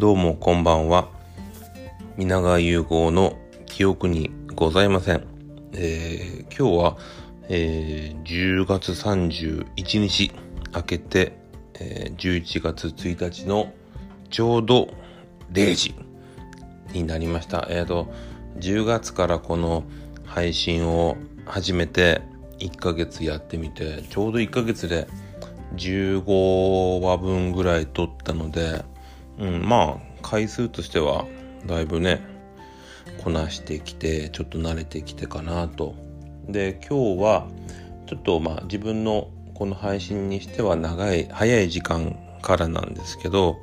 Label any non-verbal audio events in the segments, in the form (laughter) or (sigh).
どうもこんばんは。皆川融合の記憶にございません。えー、今日は、えー、10月31日明けて、えー、11月1日のちょうど0時になりました。えっ、ー、と、10月からこの配信を始めて1ヶ月やってみて、ちょうど1ヶ月で15話分ぐらい撮ったので、うん、まあ回数としてはだいぶねこなしてきてちょっと慣れてきてかなと。で今日はちょっとまあ自分のこの配信にしては長い早い時間からなんですけど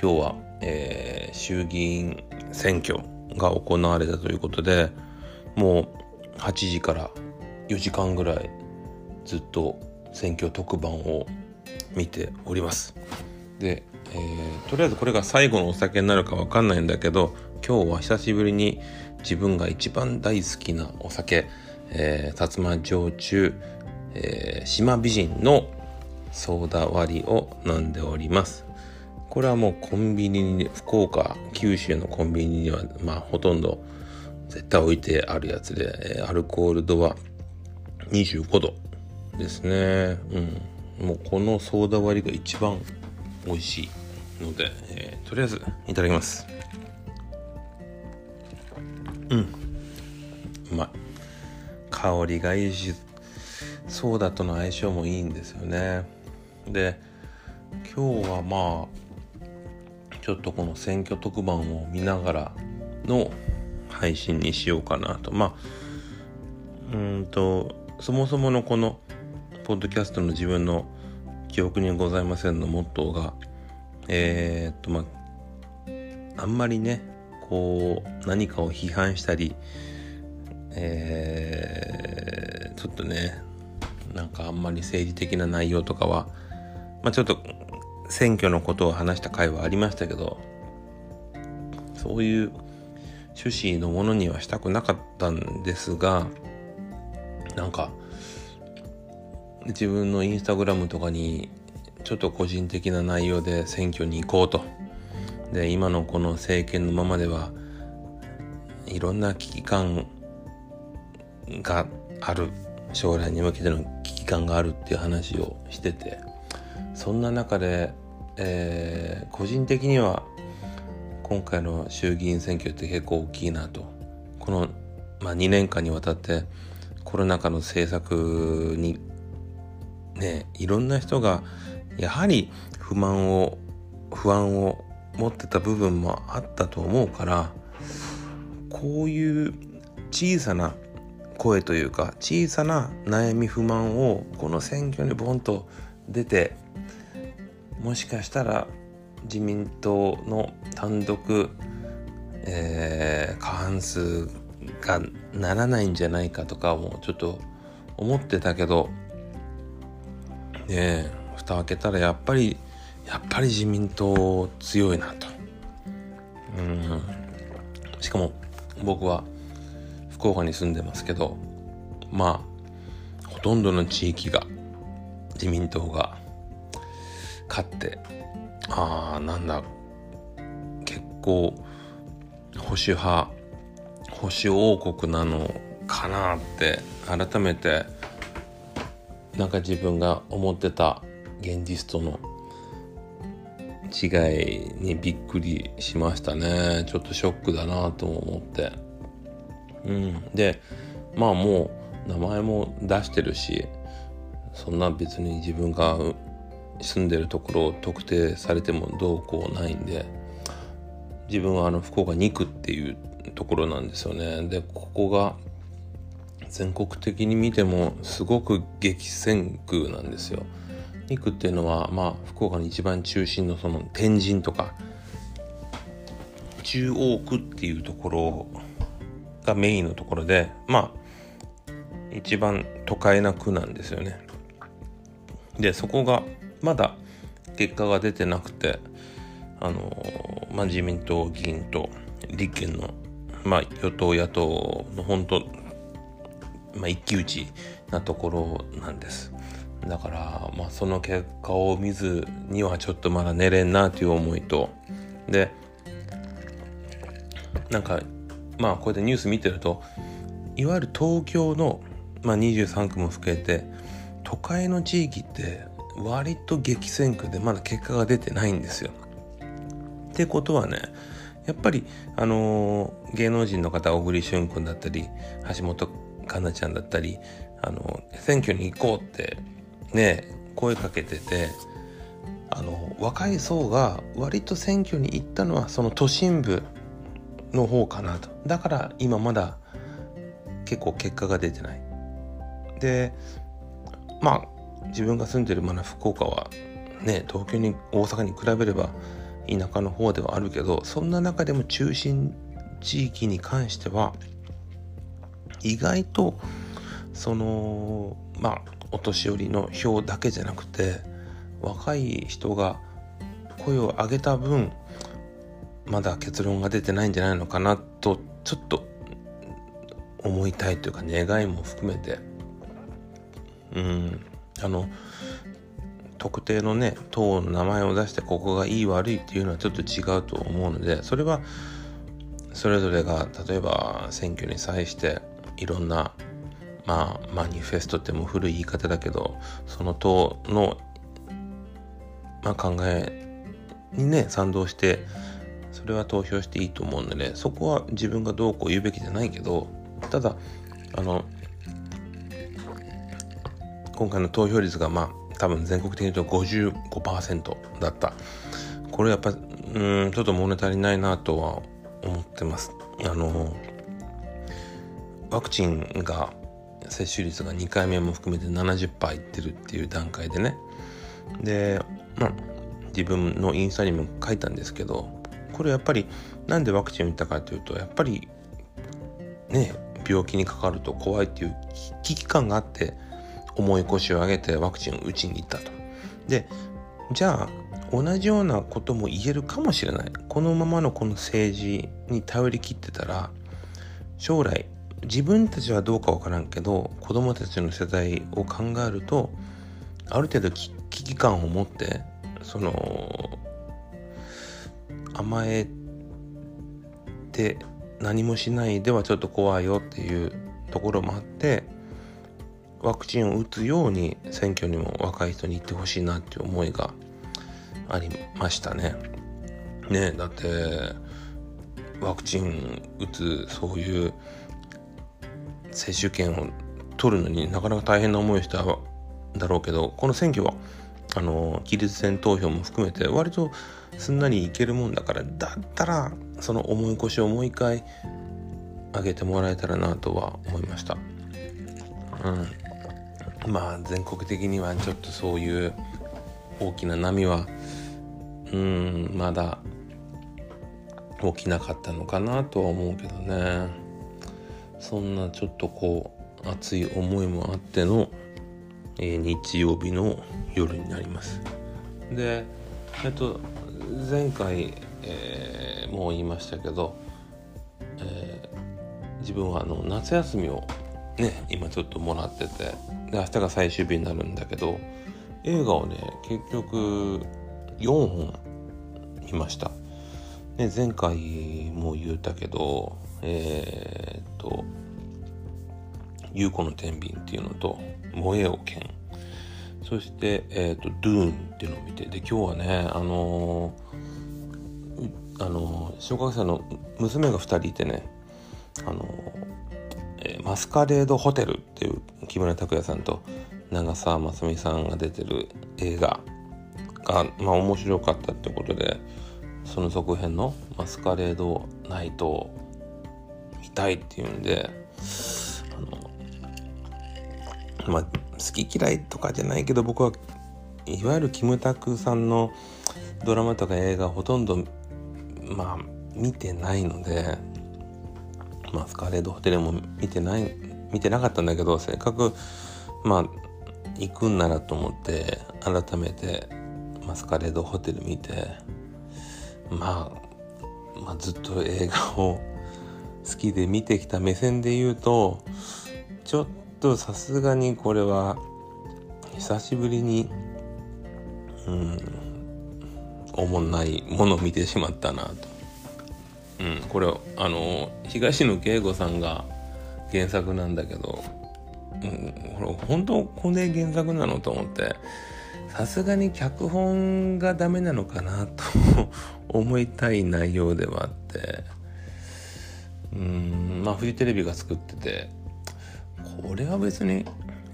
今日は、えー、衆議院選挙が行われたということでもう8時から4時間ぐらいずっと選挙特番を見ております。でえー、とりあえずこれが最後のお酒になるかわかんないんだけど今日は久しぶりに自分が一番大好きなお酒、え、薩摩焼酎、え、島美人のソーダ割りを飲んでおります。これはもうコンビニに福岡九州のコンビニにはまあほとんど絶対置いてあるやつで、えー、アルコール度は25度ですね。うん。もうこのソーダ割りが一番美味しいので、えー、とりあえずいただきます。うん。うまい。香りがいいしソーダとの相性もいいんですよね。で今日はまあちょっとこの選挙特番を見ながらの配信にしようかなと。まあうんとそもそものこのポッドキャストの自分の記憶にございませんのモットーがえー、っとまああんまりねこう何かを批判したりえー、ちょっとねなんかあんまり政治的な内容とかはまあちょっと選挙のことを話した回はありましたけどそういう趣旨のものにはしたくなかったんですがなんか自分のインスタグラムとかにちょっと個人的な内容で選挙に行こうと。で、今のこの政権のままでは、いろんな危機感がある。将来に向けての危機感があるっていう話をしてて、そんな中で、えー、個人的には今回の衆議院選挙って結構大きいなと。この、まあ、2年間にわたってコロナ禍の政策にねいろんな人がやはり不満を不安を持ってた部分もあったと思うからこういう小さな声というか小さな悩み不満をこの選挙にボンと出てもしかしたら自民党の単独、えー、過半数がならないんじゃないかとかもちょっと思ってたけどねえ蓋開けたらやっぱりやっぱり自民党強いなと。うん。しかも僕は福岡に住んでますけどまあほとんどの地域が自民党が勝ってああなんだ結構保守派保守王国なのかなって改めてなんか自分が思ってた現実との違いにびっくりしましたね。ちょっとショックだなと思って。うん。でまあもう名前も出してるしそんな別に自分が住んでるところを特定されてもどうこうないんで自分はあの福岡2区っていうところなんですよね。でここが全国的に見てもすごく激戦区なんですよ2区っていうのは、まあ、福岡の一番中心のその天神とか中央区っていうところがメインのところでまあ一番都会な区なんですよね。でそこがまだ結果が出てなくてあの、まあ、自民党議員と立憲の、まあ、与党野党の本当、まあ、一騎打ちなところなんです。だから、まあ、その結果を見ずにはちょっとまだ寝れんなという思いとでなんかまあこうやってニュース見てるといわゆる東京の、まあ、23区も含めて都会の地域って割と激戦区でまだ結果が出てないんですよ。ってことはねやっぱりあのー、芸能人の方小栗旬君だったり橋本環奈ちゃんだったりあの選挙に行こうってね声かけててあの若い層が割と選挙に行ったのはその都心部の方かなと。だから今まだ結構結果が出てない。でまあ自分が住んでるまだ福岡はね東京に大阪に比べれば田舎の方ではあるけどそんな中でも中心地域に関しては意外とそのまあお年寄りの票だけじゃなくて若い人が声を上げた分まだ結論が出てないんじゃないのかなとちょっと思いたいというか願いも含めて。うん。あの特定のね党の名前を出してここがいい悪いっていうのはちょっと違うと思うのでそれはそれぞれが例えば選挙に際していろんなまあマニフェストっても古い言い方だけどその党の、まあ、考えにね賛同してそれは投票していいと思うのでねそこは自分がどうこう言うべきじゃないけどただあの今回の投票率がまあ多分全国的に言うと55%だった。これやっぱうんちょっと物足りないなとは思ってます。あのワクチンが接種率が2回目も含めて70%いってるっていう段階でねでまあ自分のインスタにも書いたんですけどこれやっぱりなんでワクチンを打ったかというとやっぱりね病気にかかると怖いっていう危機感があって重い腰を上げてワクチンを打ちに行ったと。でじゃあ同じようなことも言えるかもしれないこのままのこの政治に頼りきってたら将来自分たちはどうかわからんけど子供たちの世代を考えるとある程度危機感を持ってその甘えて何もしないではちょっと怖いよっていうところもあってワクチンを打つように選挙にも若い人に行ってほしいなっていう思いがありましたね。ねだってワクチン打つそういう接種券を取るのになかなか大変な思いをしただろうけどこの選挙はあの期日前投票も含めて割とすんなりいけるもんだからだったらその重い腰をもう一回上げてもらえたらなとは思いました。うん、まあ全国的にはちょっとそういう大きな波はうんまだ起きなかったのかなとは思うけどねそんなちょっとこう熱い思いもあっての、えー、日曜日の夜になります。でえっと前回、えー、もう言いましたけど、えー、自分はあの夏休みをね今ちょっともらっててで明日が最終日になるんだけど映画をね結局4本見ました、ね、前回も言ったけどえー、っと「優子の天秤」っていうのと「燃えよ剣」そして、えーと、ドゥーンっていうのを見てで今日はねあのー、あのー、小学生の娘が2人いてねあのえ、マスカレードホテルっていう木村拓哉さんと長澤まさみさんが出てる映画がまあ面白かったってことでその続編の「マスカレードナイト」見たいっていうんであのまあ好き嫌いとかじゃないけど僕はいわゆるキムタクさんのドラマとか映画ほとんどまあ見てないのでまあスカーレットホテルも見てない見てなかったんだけどせっかくまあ行くんならと思って改めてマスカレードホテル見て、まあ、まあずっと映画を好きで見てきた目線で言うとちょっとさすがにこれは久しぶりにうんおもんないものを見てしまったなと。うん、これあの東野圭吾さんが原作なんだけど、うん、これ本当これ原作なのと思ってさすがに脚本がダメなのかなと思いたい内容ではあって。うんまあフジテレビが作っててこれは別に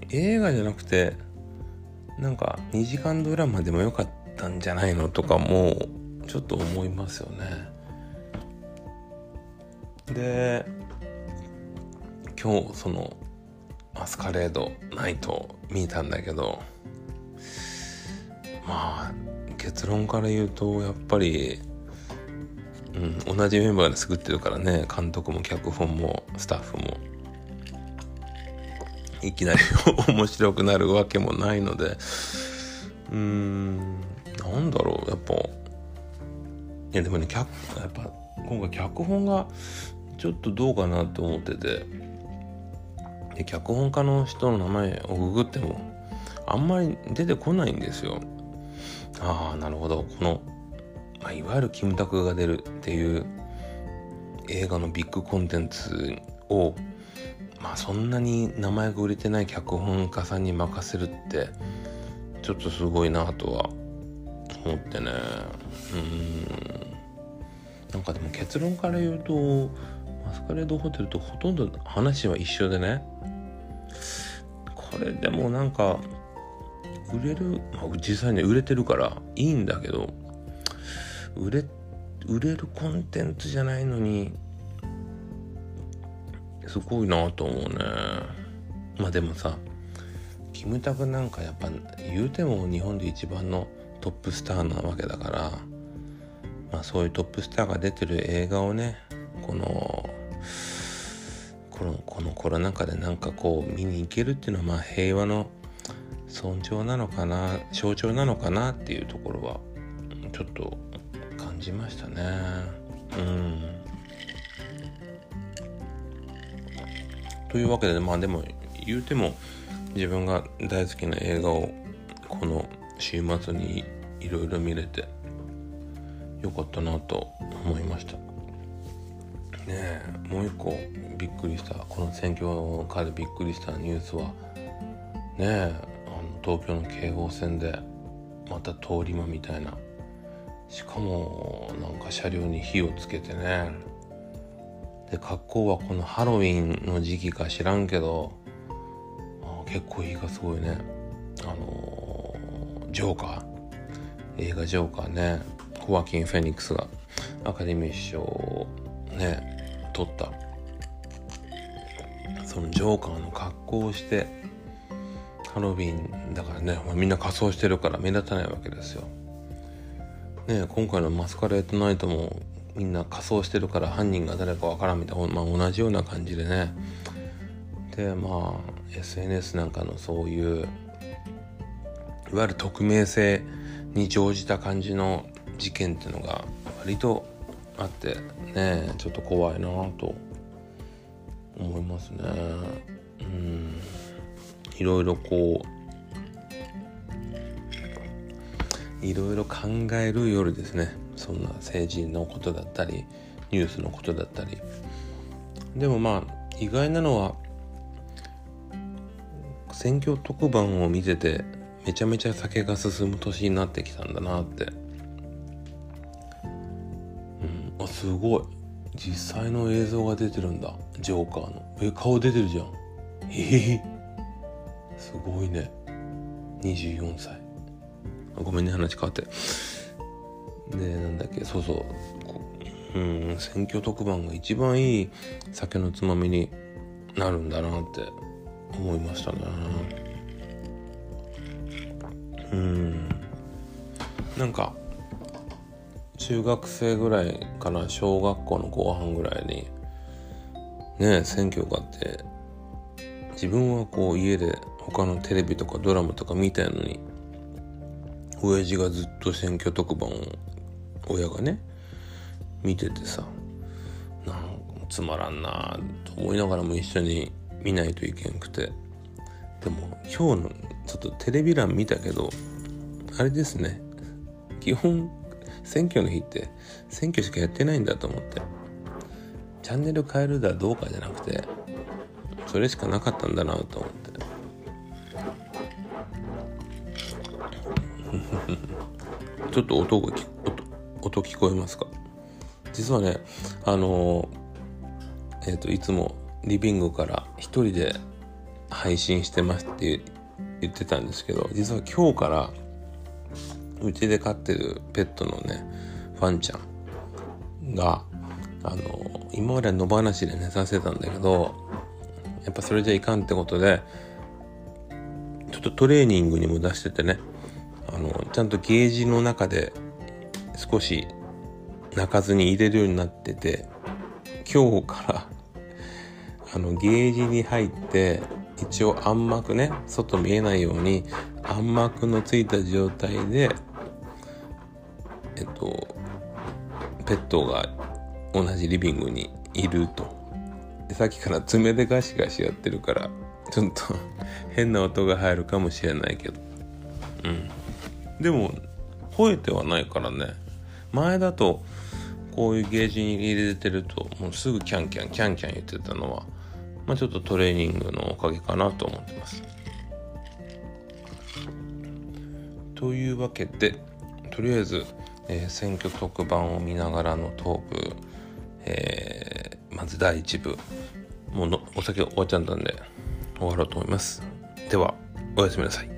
映画じゃなくてなんか2時間ドラマでもよかったんじゃないのとかもちょっと思いますよね。で今日そのマスカレードナイト見たんだけどまあ結論から言うとやっぱり、うん、同じメンバーで作ってるからね。監督も脚本もスタッフも。いきなり (laughs) 面白くなるわけもないので。うーん。なんだろう。やっぱいやでもね脚やっぱ今回脚本がちょっとどうかなと思ってて。で脚本家の人の名前をググってもあんまり出てこないんですよ。ああなるほど。この、まあ、いわゆるキムタクが出るっていう映画のビッグコンテンツをまあそんなに名前が売れてない脚本家さんに任せるってちょっとすごいなとは思ってね。うん。なんかでも結論から言うとマスカレードホテルとほとんど話は一緒でね。これでもなんか売れる、まあ、実際に売れてるからいいんだけど売れ売れるコンテンツじゃないのにすごいなと思うね。まあでもさキムタクなんかやっぱ言うても日本で一番のトップスターなわけだからまあそういうトップスターが出てる映画をねこのこのこのコロナ禍でなんかこう見に行けるっていうのはまあ平和の尊重なのかな象徴なのかなっていうところはちょっと感じましたね。うん。というわけでまあでも言うても自分が大好きな映画をこの週末にいろいろ見れてよかったなと思いました。ねえもう一個びっくりしたこの選挙カーでびっくりしたニュースはねえ東京の京王線でまた通り魔みたいなしかもなんか車両に火をつけてね。で格好はこのハロウィンの時期か知らんけど結構いいがすごいね。あの、ジョーカー。映画ジョーカーね。ホワキン・フェニックスがアカデミー賞をね取った。そのジョーカーの格好をしてハロウィンだからね。みんな仮装してるから目立たないわけですよ。ね今回のマスカレードナイトもみんな仮装してるから犯人が誰かわからんみたいな、まあ、同じような感じでね。でまあ SNS なんかのそういういわゆる匿名性に乗じた感じの事件っていうのが割とあってねちょっと怖いなと思いますね。うん。いろいろこういろいろ考える夜ですね。そんな政治のことだったりニュースのことだったり。でもまあ意外なのは選挙特番を見ててめちゃめちゃ酒が進む年になってきたんだなって。うんあすごい。実際の映像が出てるんだ。ジョーカーの。え顔出てるじゃん。ええーすごいね。24歳。ごめんね話変わって。でなんだっけそうそう。うん選挙特番が一番いい酒のつまみになるんだなって思いましたね。うん。なんか中学生ぐらいかな小学校の後半ぐらいにね選挙があって自分はこう家で他のテレビとかドラマとか見たのに親父がずっと選挙特番を親がね見ててさなんつまらんなと思いながらも一緒に見ないといけんくて。でも今日のちょっとテレビ欄見たけどあれですね。基本選挙の日って選挙しかやってないんだと思って。チャンネル変えるだどうかじゃなくてそれしかなかったんだなと思って。ちょっと音が音聞こえますか？実はねあのえっ、ー、といつもリビングから一人で配信してますって言ってたんですけど実は今日からうちで飼ってるペットのねファンちゃんがあの今までは野放しで寝させたんだけどやっぱそれじゃいかんってことでちょっとトレーニングにも出しててねあのちゃんとゲージの中で少し泣かずに入れるようになってて今日から (laughs) あのゲージに入って一応暗幕ね外見えないように暗幕のついた状態でえっとペットが同じリビングにいると。でさっきから爪でガシガシやってるからちょっと (laughs) 変な音が入るかもしれないけど。うん。でも吠えてはないからね前だとこういうゲージに入れてるともうすぐキャンキャンキャンキャン言ってたのはまあ、ちょっとトレーニングのおかげかなと思ってます。というわけでとりあえず、えー、選挙特番を見ながらのトーク、えー、まず第1部もうのお酒終わっちゃったんで終わろうと思います。ではおやすみなさい。